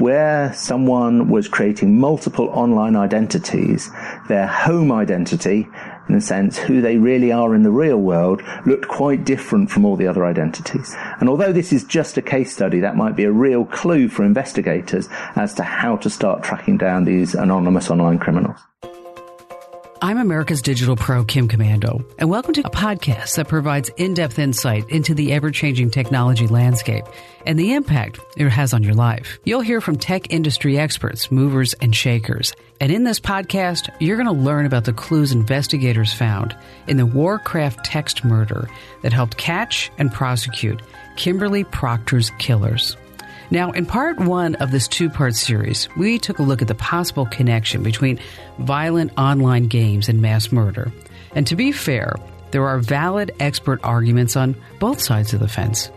Where someone was creating multiple online identities, their home identity, in a sense, who they really are in the real world, looked quite different from all the other identities. And although this is just a case study, that might be a real clue for investigators as to how to start tracking down these anonymous online criminals. I'm America's Digital Pro, Kim Komando, and welcome to a podcast that provides in depth insight into the ever changing technology landscape and the impact it has on your life. You'll hear from tech industry experts, movers, and shakers. And in this podcast, you're going to learn about the clues investigators found in the Warcraft text murder that helped catch and prosecute Kimberly Proctor's killers. Now, in part one of this two part series, we took a look at the possible connection between violent online games and mass murder. And to be fair, there are valid expert arguments on both sides of the fence.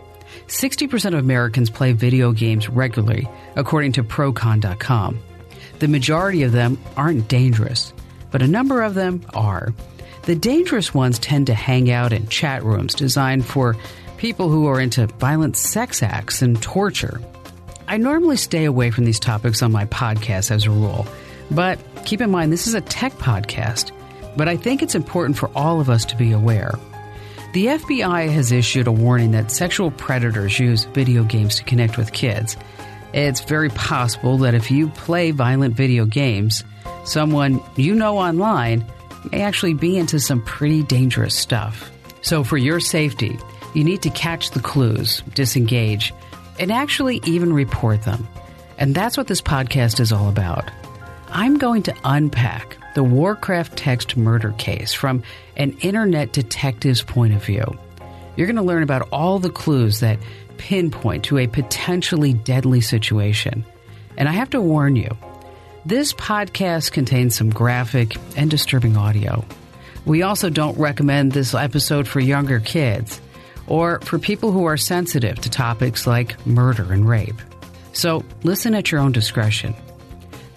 60% of Americans play video games regularly, according to Procon.com. The majority of them aren't dangerous, but a number of them are. The dangerous ones tend to hang out in chat rooms designed for people who are into violent sex acts and torture. I normally stay away from these topics on my podcast as a rule, but keep in mind this is a tech podcast, but I think it's important for all of us to be aware. The FBI has issued a warning that sexual predators use video games to connect with kids. It's very possible that if you play violent video games, someone you know online may actually be into some pretty dangerous stuff. So, for your safety, you need to catch the clues, disengage, and actually even report them. And that's what this podcast is all about. I'm going to unpack the Warcraft text murder case from an internet detective's point of view. You're going to learn about all the clues that pinpoint to a potentially deadly situation. And I have to warn you, this podcast contains some graphic and disturbing audio. We also don't recommend this episode for younger kids or for people who are sensitive to topics like murder and rape. So listen at your own discretion.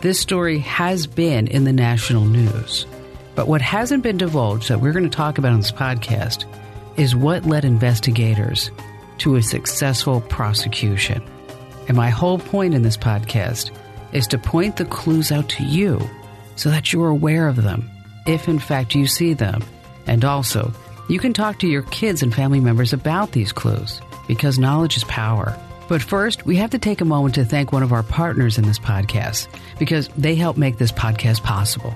This story has been in the national news, but what hasn't been divulged that we're going to talk about on this podcast is what led investigators to a successful prosecution. And my whole point in this podcast is to point the clues out to you so that you're aware of them, if in fact you see them, and also you can talk to your kids and family members about these clues because knowledge is power. But first, we have to take a moment to thank one of our partners in this podcast because they help make this podcast possible.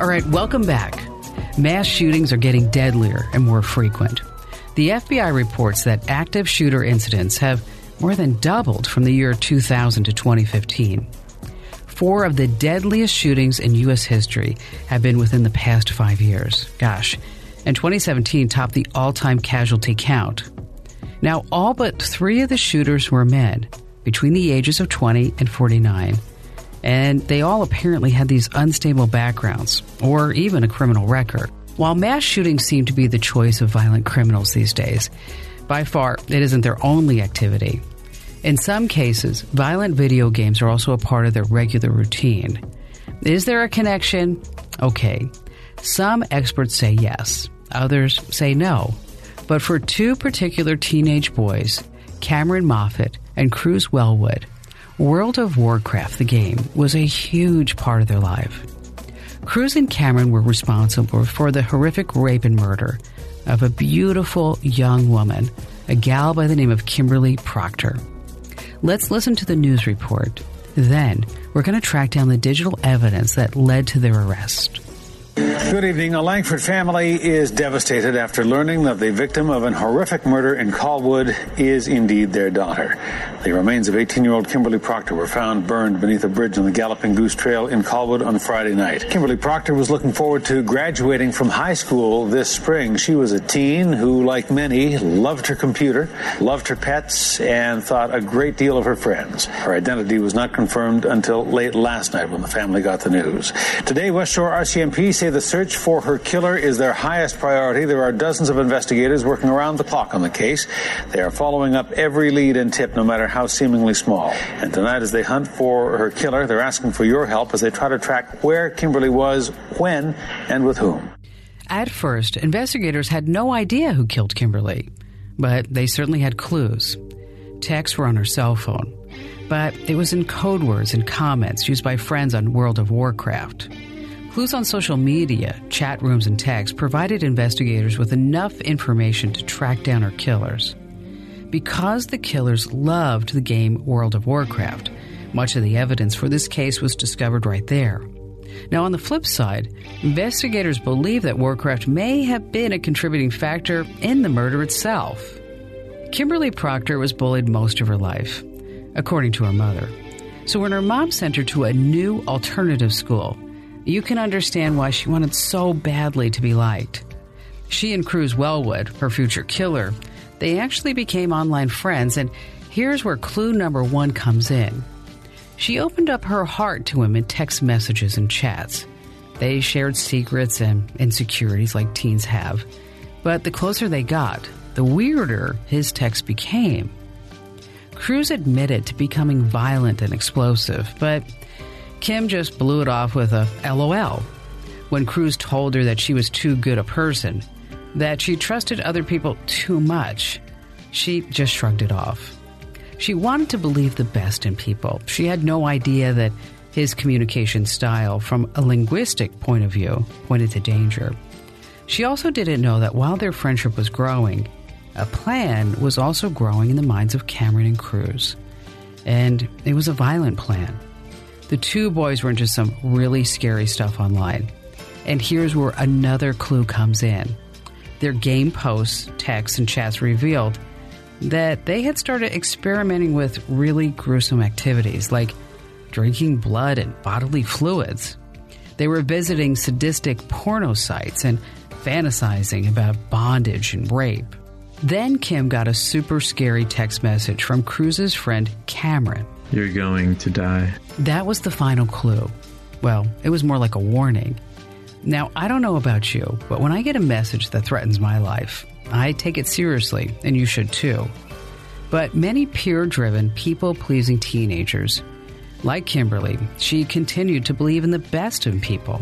All right, welcome back. Mass shootings are getting deadlier and more frequent. The FBI reports that active shooter incidents have more than doubled from the year 2000 to 2015. Four of the deadliest shootings in U.S. history have been within the past five years. Gosh. And 2017 topped the all time casualty count. Now, all but three of the shooters were men between the ages of 20 and 49 and they all apparently had these unstable backgrounds or even a criminal record. While mass shootings seem to be the choice of violent criminals these days, by far it isn't their only activity. In some cases, violent video games are also a part of their regular routine. Is there a connection? Okay. Some experts say yes, others say no. But for two particular teenage boys, Cameron Moffat and Kruse Wellwood, World of Warcraft, the game, was a huge part of their life. Kruse and Cameron were responsible for the horrific rape and murder of a beautiful young woman, a gal by the name of Kimberly Proctor. Let's listen to the news report. Then, we're going to track down the digital evidence that led to their arrest. Good evening. A Langford family is devastated after learning that the victim of an horrific murder in Colwood is indeed their daughter. The remains of 18 year old Kimberly Proctor were found burned beneath a bridge on the Galloping Goose Trail in Colwood on Friday night. Kimberly Proctor was looking forward to graduating from high school this spring. She was a teen who, like many, loved her computer, loved her pets, and thought a great deal of her friends. Her identity was not confirmed until late last night when the family got the news. Today, West Shore RCMP say the search for her killer is their highest priority. There are dozens of investigators working around the clock on the case. They are following up every lead and tip, no matter how seemingly small. And tonight, as they hunt for her killer, they're asking for your help as they try to track where Kimberly was, when, and with whom. At first, investigators had no idea who killed Kimberly, but they certainly had clues. Texts were on her cell phone, but it was in code words and comments used by friends on World of Warcraft. Clues on social media, chat rooms, and texts provided investigators with enough information to track down her killers. Because the killers loved the game World of Warcraft, much of the evidence for this case was discovered right there. Now, on the flip side, investigators believe that Warcraft may have been a contributing factor in the murder itself. Kimberly Proctor was bullied most of her life, according to her mother. So, when her mom sent her to a new alternative school, you can understand why she wanted so badly to be liked. She and Kruse Wellwood, her future killer, they actually became online friends, and here's where clue number one comes in. She opened up her heart to him in text messages and chats. They shared secrets and insecurities like teens have. But the closer they got, the weirder his texts became. Kruse admitted to becoming violent and explosive, but Kim just blew it off with a LOL when Kruse told her that she was too good a person, that she trusted other people too much. She just shrugged it off. She wanted to believe the best in people. She had no idea that his communication style, from a linguistic point of view, pointed to danger. She also didn't know that while their friendship was growing, a plan was also growing in the minds of Cameron and Kruse. And it was a violent plan. The two boys were into some really scary stuff online. And here's where another clue comes in. Their game posts, texts, and chats revealed that they had started experimenting with really gruesome activities like drinking blood and bodily fluids. They were visiting sadistic porno sites and fantasizing about bondage and rape. Then Kim got a super scary text message from Kruse's friend Cameron. You're going to die. That was the final clue. Well, it was more like a warning. Now, I don't know about you, but when I get a message that threatens my life, I take it seriously, and you should too. But many peer driven, people pleasing teenagers, like Kimberly, she continued to believe in the best in people.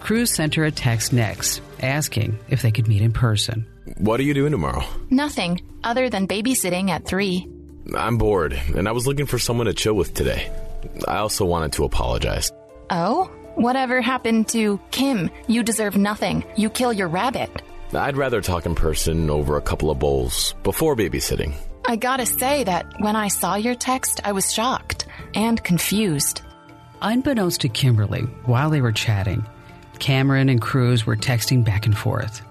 Kruse sent her a text next, asking if they could meet in person. What are you doing tomorrow? Nothing, other than babysitting at 3. I'm bored, and I was looking for someone to chill with today. I also wanted to apologize. Oh? Whatever happened to Kim? You deserve nothing. You kill your rabbit. I'd rather talk in person over a couple of bowls before babysitting. I gotta say that when I saw your text, I was shocked and confused. Unbeknownst to Kimberly, while they were chatting, Cameron and Kruse were texting back and forth.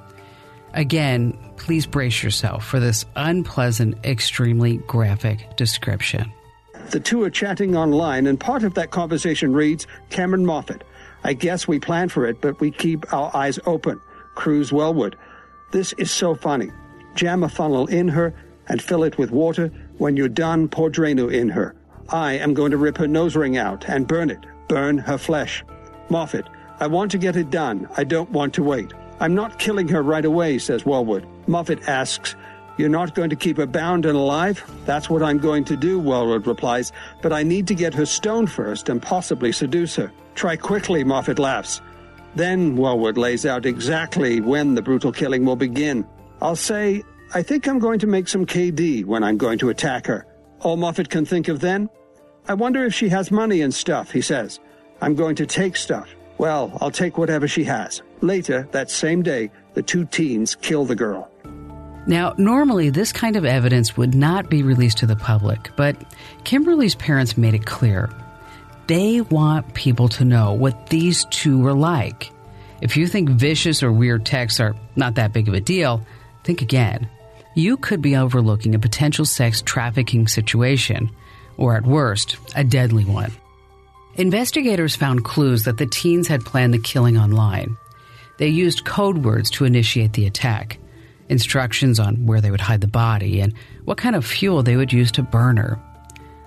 Again, please brace yourself for this unpleasant, extremely graphic description. The two are chatting online, and part of that conversation reads Cameron Moffat. I guess we plan for it, but we keep our eyes open. Kruse Wellwood. This is so funny. Jam a funnel in her and fill it with water. When you're done, pour Drano in her. I am going to rip her nose ring out and burn it. Burn her flesh. Moffat. I want to get it done. I don't want to wait. I'm not killing her right away, says Wellwood. Moffat asks, You're not going to keep her bound and alive? That's what I'm going to do, Wellwood replies, but I need to get her stoned first and possibly seduce her. Try quickly, Moffat laughs. Then Wellwood lays out exactly when the brutal killing will begin. I'll say, I think I'm going to make some KD when I'm going to attack her. All Moffat can think of then? I wonder if she has money and stuff, he says. I'm going to take stuff. Well, I'll take whatever she has. Later, that same day, the two teens kill the girl. Now, normally this kind of evidence would not be released to the public, but Kimberly's parents made it clear. They want people to know what these two were like. If you think vicious or weird texts are not that big of a deal, think again. You could be overlooking a potential sex trafficking situation, or at worst, a deadly one. Investigators found clues that the teens had planned the killing online. They used code words to initiate the attack, instructions on where they would hide the body, and what kind of fuel they would use to burn her.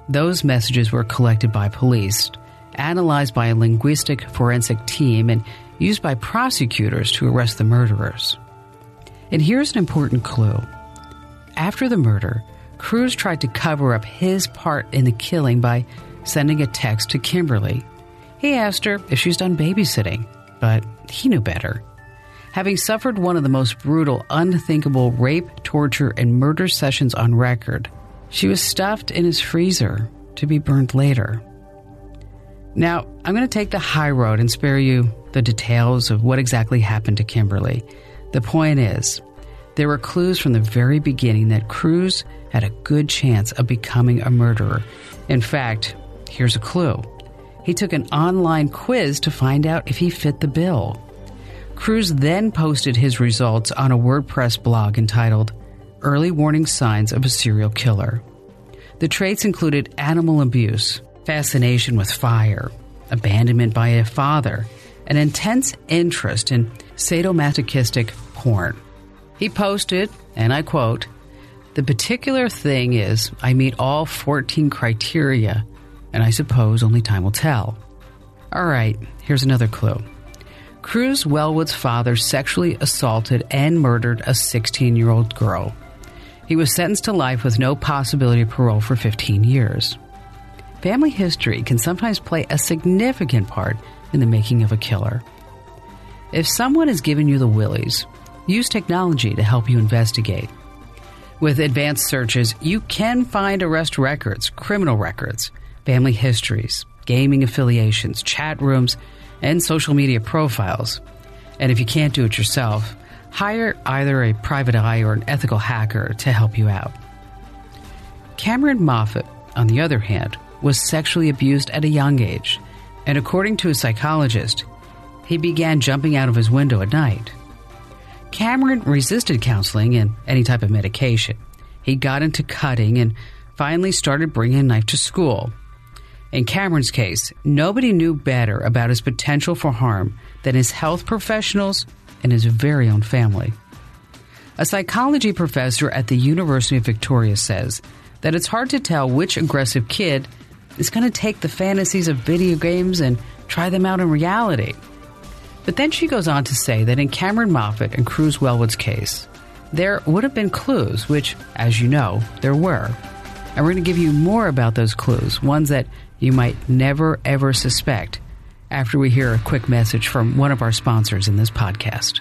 Those messages were collected by police, analyzed by a linguistic forensic team, and used by prosecutors to arrest the murderers. And here's an important clue. After the murder, Kruse tried to cover up his part in the killing by sending a text to Kimberly. He asked her if she's done babysitting, but he knew better. Having suffered one of the most brutal, unthinkable rape, torture, and murder sessions on record, she was stuffed in his freezer to be burned later. Now, I'm going to take the high road and spare you the details of what exactly happened to Kimberly. The point is, there were clues from the very beginning that Kruse had a good chance of becoming a murderer. In fact, here's a clue. He took an online quiz to find out if he fit the bill. Kruse then posted his results on a WordPress blog entitled Early Warning Signs of a Serial Killer. The traits included animal abuse, fascination with fire, abandonment by a father, an intense interest in sadomasochistic porn. He posted, and I quote, The particular thing is, I meet all 14 criteria, and I suppose only time will tell. All right, here's another clue. Kruse Wellwood's father sexually assaulted and murdered a 16 year old girl. He was sentenced to life with no possibility of parole for 15 years. Family history can sometimes play a significant part in the making of a killer. If someone has given you the willies, use technology to help you investigate. With advanced searches, you can find arrest records, criminal records, family histories, gaming affiliations, chat rooms, and social media profiles. And if you can't do it yourself, hire either a private eye or an ethical hacker to help you out. Cameron Moffat, on the other hand, was sexually abused at a young age, and according to a psychologist, he began jumping out of his window at night. Cameron resisted counseling and any type of medication. He got into cutting and finally started bringing a knife to school. In Cameron's case, nobody knew better about his potential for harm than his health professionals and his very own family. A psychology professor at the University of Victoria says that it's hard to tell which aggressive kid is going to take the fantasies of video games and try them out in reality. But then she goes on to say that in Cameron Moffat and Kruse Wellwood's case, there would have been clues, which, as you know, there were. And we're going to give you more about those clues, ones that you might never ever suspect, after we hear a quick message from one of our sponsors in this podcast.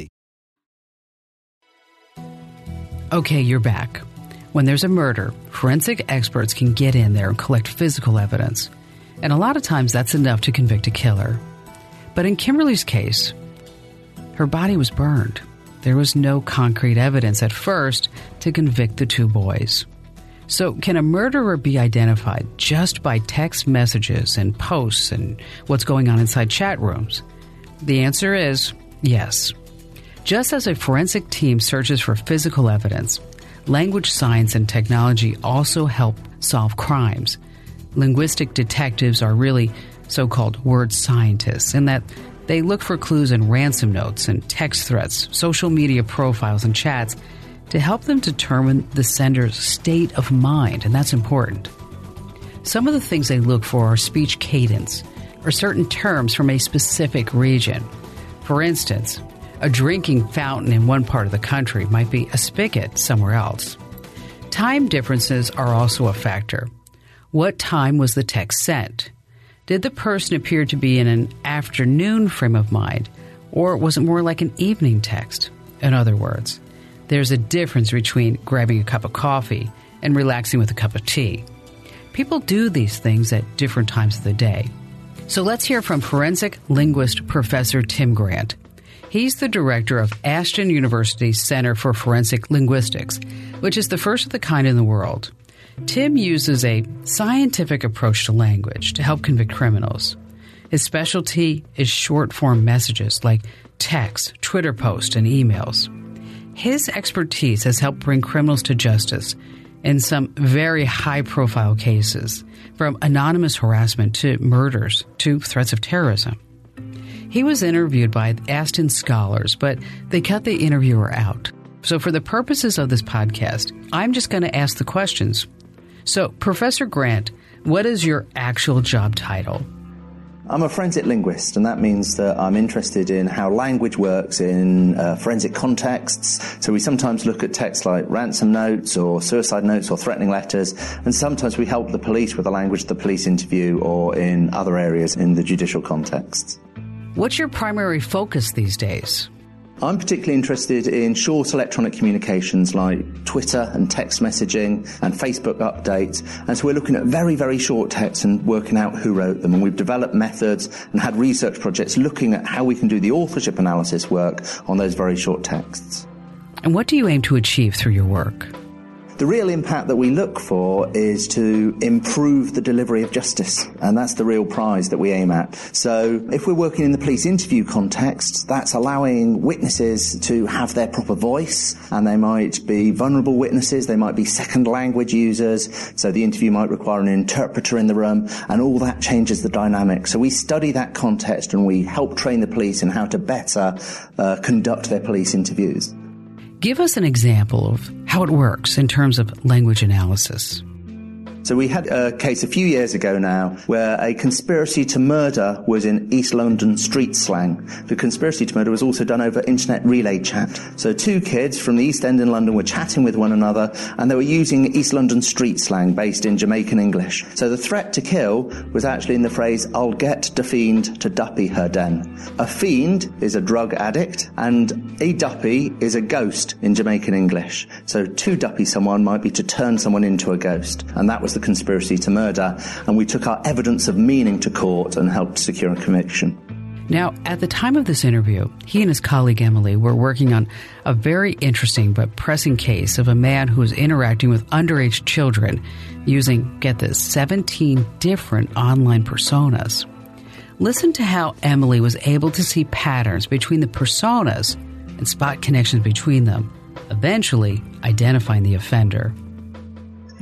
Okay, you're back. When there's a murder, forensic experts can get in there and collect physical evidence. And a lot of times that's enough to convict a killer. But in Kimberly's case, her body was burned. There was no concrete evidence at first to convict the two boys. So, can a murderer be identified just by text messages and posts and what's going on inside chat rooms? The answer is yes. Just as a forensic team searches for physical evidence, language science and technology also help solve crimes. Linguistic detectives are really so called word scientists in that they look for clues in ransom notes and text threats, social media profiles, and chats to help them determine the sender's state of mind, and that's important. Some of the things they look for are speech cadence, or certain terms from a specific region. For instance, a drinking fountain in one part of the country might be a spigot somewhere else. Time differences are also a factor. What time was the text sent? Did the person appear to be in an afternoon frame of mind, or was it more like an evening text? In other words, there's a difference between grabbing a cup of coffee and relaxing with a cup of tea. People do these things at different times of the day. So let's hear from forensic linguist Professor Tim Grant. He's the director of Aston University's Center for Forensic Linguistics, which is the first of the kind in the world. Tim uses a scientific approach to language to help convict criminals. His specialty is short form messages like text, Twitter posts, and emails. His expertise has helped bring criminals to justice in some very high profile cases, from anonymous harassment to murders to threats of terrorism. He was interviewed by Aston scholars, but they cut the interviewer out. So, for the purposes of this podcast, I'm just going to ask the questions. So, Professor Grant, what is your actual job title? I'm a forensic linguist, and that means that I'm interested in how language works in uh, forensic contexts. So we sometimes look at texts like ransom notes or suicide notes or threatening letters, and sometimes we help the police with the language the police interview or in other areas in the judicial context. What's your primary focus these days? I'm particularly interested in short electronic communications like Twitter and text messaging and Facebook updates. And so we're looking at very, very short texts and working out who wrote them. And we've developed methods and had research projects looking at how we can do the authorship analysis work on those very short texts. And what do you aim to achieve through your work? The real impact that we look for is to improve the delivery of justice, and that's the real prize that we aim at. So, if we're working in the police interview context, that's allowing witnesses to have their proper voice, and they might be vulnerable witnesses, they might be second language users, so the interview might require an interpreter in the room, and all that changes the dynamic. So, we study that context and we help train the police in how to better uh, conduct their police interviews. Give us an example of how it works in terms of language analysis. So we had a case a few years ago now where a conspiracy to murder was in East London street slang. The conspiracy to murder was also done over internet relay chat. So two kids from the East End in London were chatting with one another and they were using East London street slang based in Jamaican English. So the threat to kill was actually in the phrase, I'll get the fiend to duppy her den. A fiend is a drug addict and a duppy is a ghost in Jamaican English. So to duppy someone might be to turn someone into a ghost. And that was was the conspiracy to murder, and we took our evidence of meaning to court and helped secure a conviction. Now, at the time of this interview, he and his colleague Emily were working on a very interesting but pressing case of a man who was interacting with underage children using, get this, 17 different online personas. Listen to how Emily was able to see patterns between the personas and spot connections between them, eventually identifying the offender.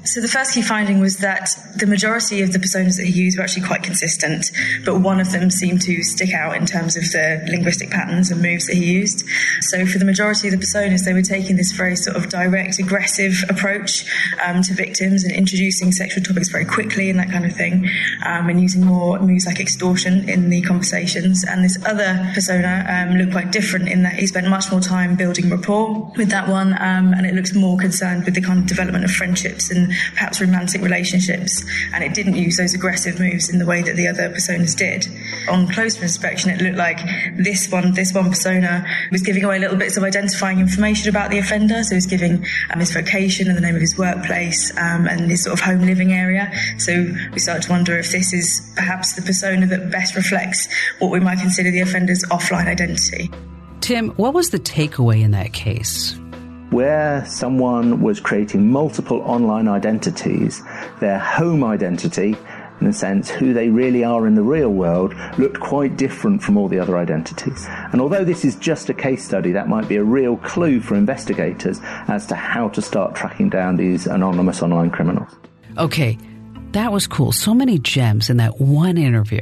So the first key finding was that the majority of the personas that he used were actually quite consistent, but one of them seemed to stick out in terms of the linguistic patterns and moves that he used. So for the majority of the personas, they were taking this very sort of direct, aggressive approach um, to victims and introducing sexual topics very quickly and that kind of thing, um, and using more moves like extortion in the conversations. And this other persona um, looked quite different in that he spent much more time building rapport with that one, um, and it looked more concerned with the kind of development of friendships and perhaps romantic relationships, and it didn't use those aggressive moves in the way that the other personas did. On closer inspection, it looked like this one, this one persona was giving away little bits of identifying information about the offender. So he was giving um, his vocation and the name of his workplace um, and his sort of home living area. So we started to wonder if this is perhaps the persona that best reflects what we might consider the offender's offline identity. Tim, what was the takeaway in that case? Where someone was creating multiple online identities, their home identity, in a sense, who they really are in the real world, looked quite different from all the other identities. And although this is just a case study, that might be a real clue for investigators as to how to start tracking down these anonymous online criminals. Okay, that was cool. So many gems in that one interview.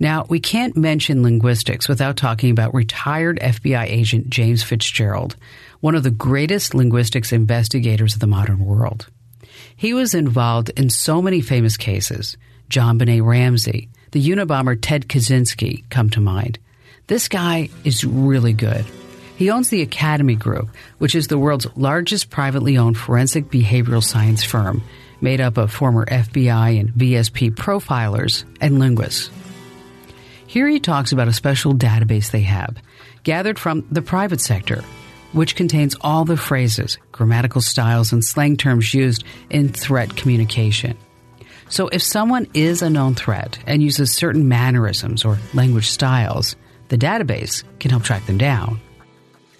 Now, we can't mention linguistics without talking about retired FBI agent James Fitzgerald, one of the greatest linguistics investigators of the modern world. He was involved in so many famous cases. JonBenét Ramsey, the Unabomber Ted Kaczynski come to mind. This guy is really good. He owns the Academy Group, which is the world's largest privately owned forensic behavioral science firm, made up of former FBI and VSP profilers and linguists. Here he talks about a special database they have, gathered from the private sector, which contains all the phrases, grammatical styles, and slang terms used in threat communication. So if someone is a known threat and uses certain mannerisms or language styles, the database can help track them down.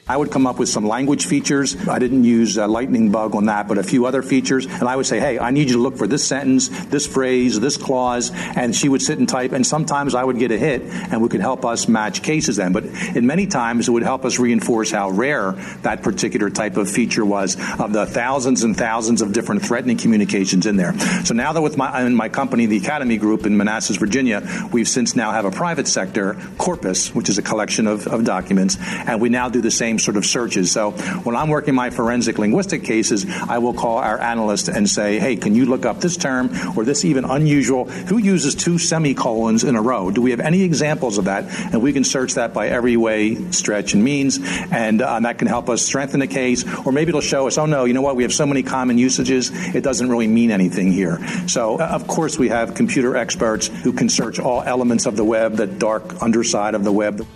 I would come up with some language features. I didn't use a lightning bug on that, but a few other features. And I would say, hey, I need you to look for this sentence, this phrase, this clause. And she would sit and type. And sometimes I would get a hit and we could help us match cases then. But in many times, it would help us reinforce how rare that particular type of feature was of the thousands and thousands of different threatening communications in there. So now that with my, in my company, the Academy Group in Manassas, Virginia, we've since now have a private sector corpus, which is a collection of, of documents. And we now do the same sort of searches. So when I'm working my forensic linguistic cases, I will call our analyst and say, hey, can you look up this term or this even unusual? Who uses two semicolons in a row? Do we have any examples of that? And we can search that by every way, stretch, and means. And uh, that can help us strengthen the case. Or maybe it'll show us, oh no, you know what? We have so many common usages, it doesn't really mean anything here. So, uh, of course, we have computer experts who can search all elements of the web, the dark underside of the web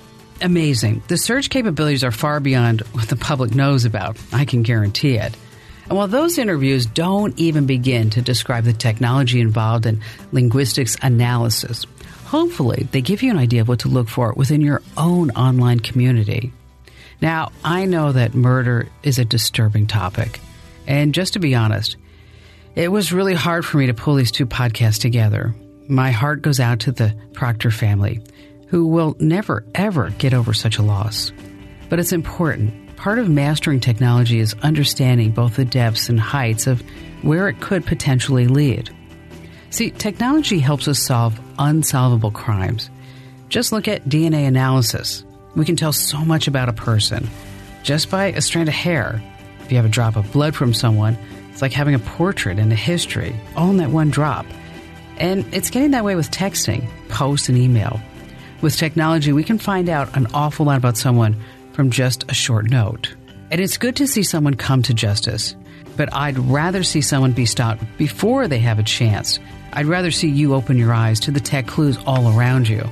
amazing. The search capabilities are far beyond what the public knows about. I can guarantee it. And while those interviews don't even begin to describe the technology involved in linguistics analysis, hopefully they give you an idea of what to look for within your own online community. Now, I know that murder is a disturbing topic. And just to be honest, it was really hard for me to pull these two podcasts together. My heart goes out to the Proctor family who will never, ever get over such a loss. But it's important. Part of mastering technology is understanding both the depths and heights of where it could potentially lead. See, technology helps us solve unsolvable crimes. Just look at DNA analysis. We can tell so much about a person just by a strand of hair. If you have a drop of blood from someone, it's like having a portrait and a history, all in that one drop. And it's getting that way with texting, post, and email. With technology, we can find out an awful lot about someone from just a short note. And it's good to see someone come to justice, but I'd rather see someone be stopped before they have a chance. I'd rather see you open your eyes to the tech clues all around you.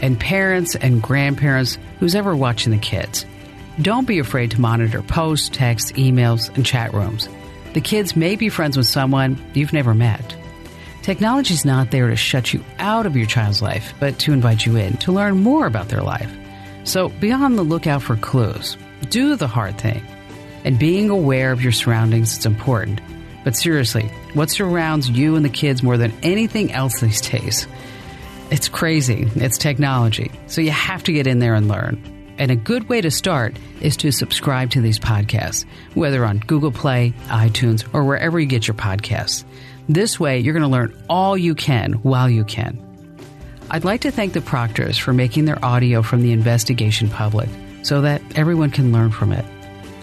And parents and grandparents, who's ever watching the kids, don't be afraid to monitor posts, texts, emails, and chat rooms. The kids may be friends with someone you've never met. Technology is not there to shut you out of your child's life, but to invite you in to learn more about their life. So be on the lookout for clues. Do the hard thing. And being aware of your surroundings is important. But seriously, what surrounds you and the kids more than anything else these days? It's crazy. It's technology. So you have to get in there and learn. And a good way to start is to subscribe to these podcasts, whether on Google Play, iTunes, or wherever you get your podcasts. This way, you're going to learn all you can while you can. I'd like to thank the Proctors for making their audio from the investigation public so that everyone can learn from it.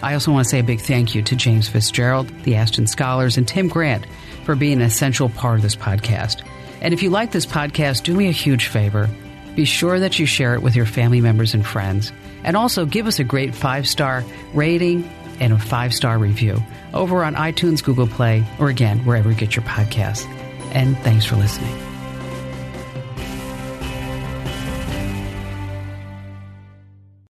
I also want to say a big thank you to James Fitzgerald, the Aston Scholars, and Tim Grant for being an essential part of this podcast. And if you like this podcast, do me a huge favor. Be sure that you share it with your family members and friends. And also give us a great five star rating and a five star review over on iTunes, Google Play, or again, wherever you get your podcasts. And thanks for listening.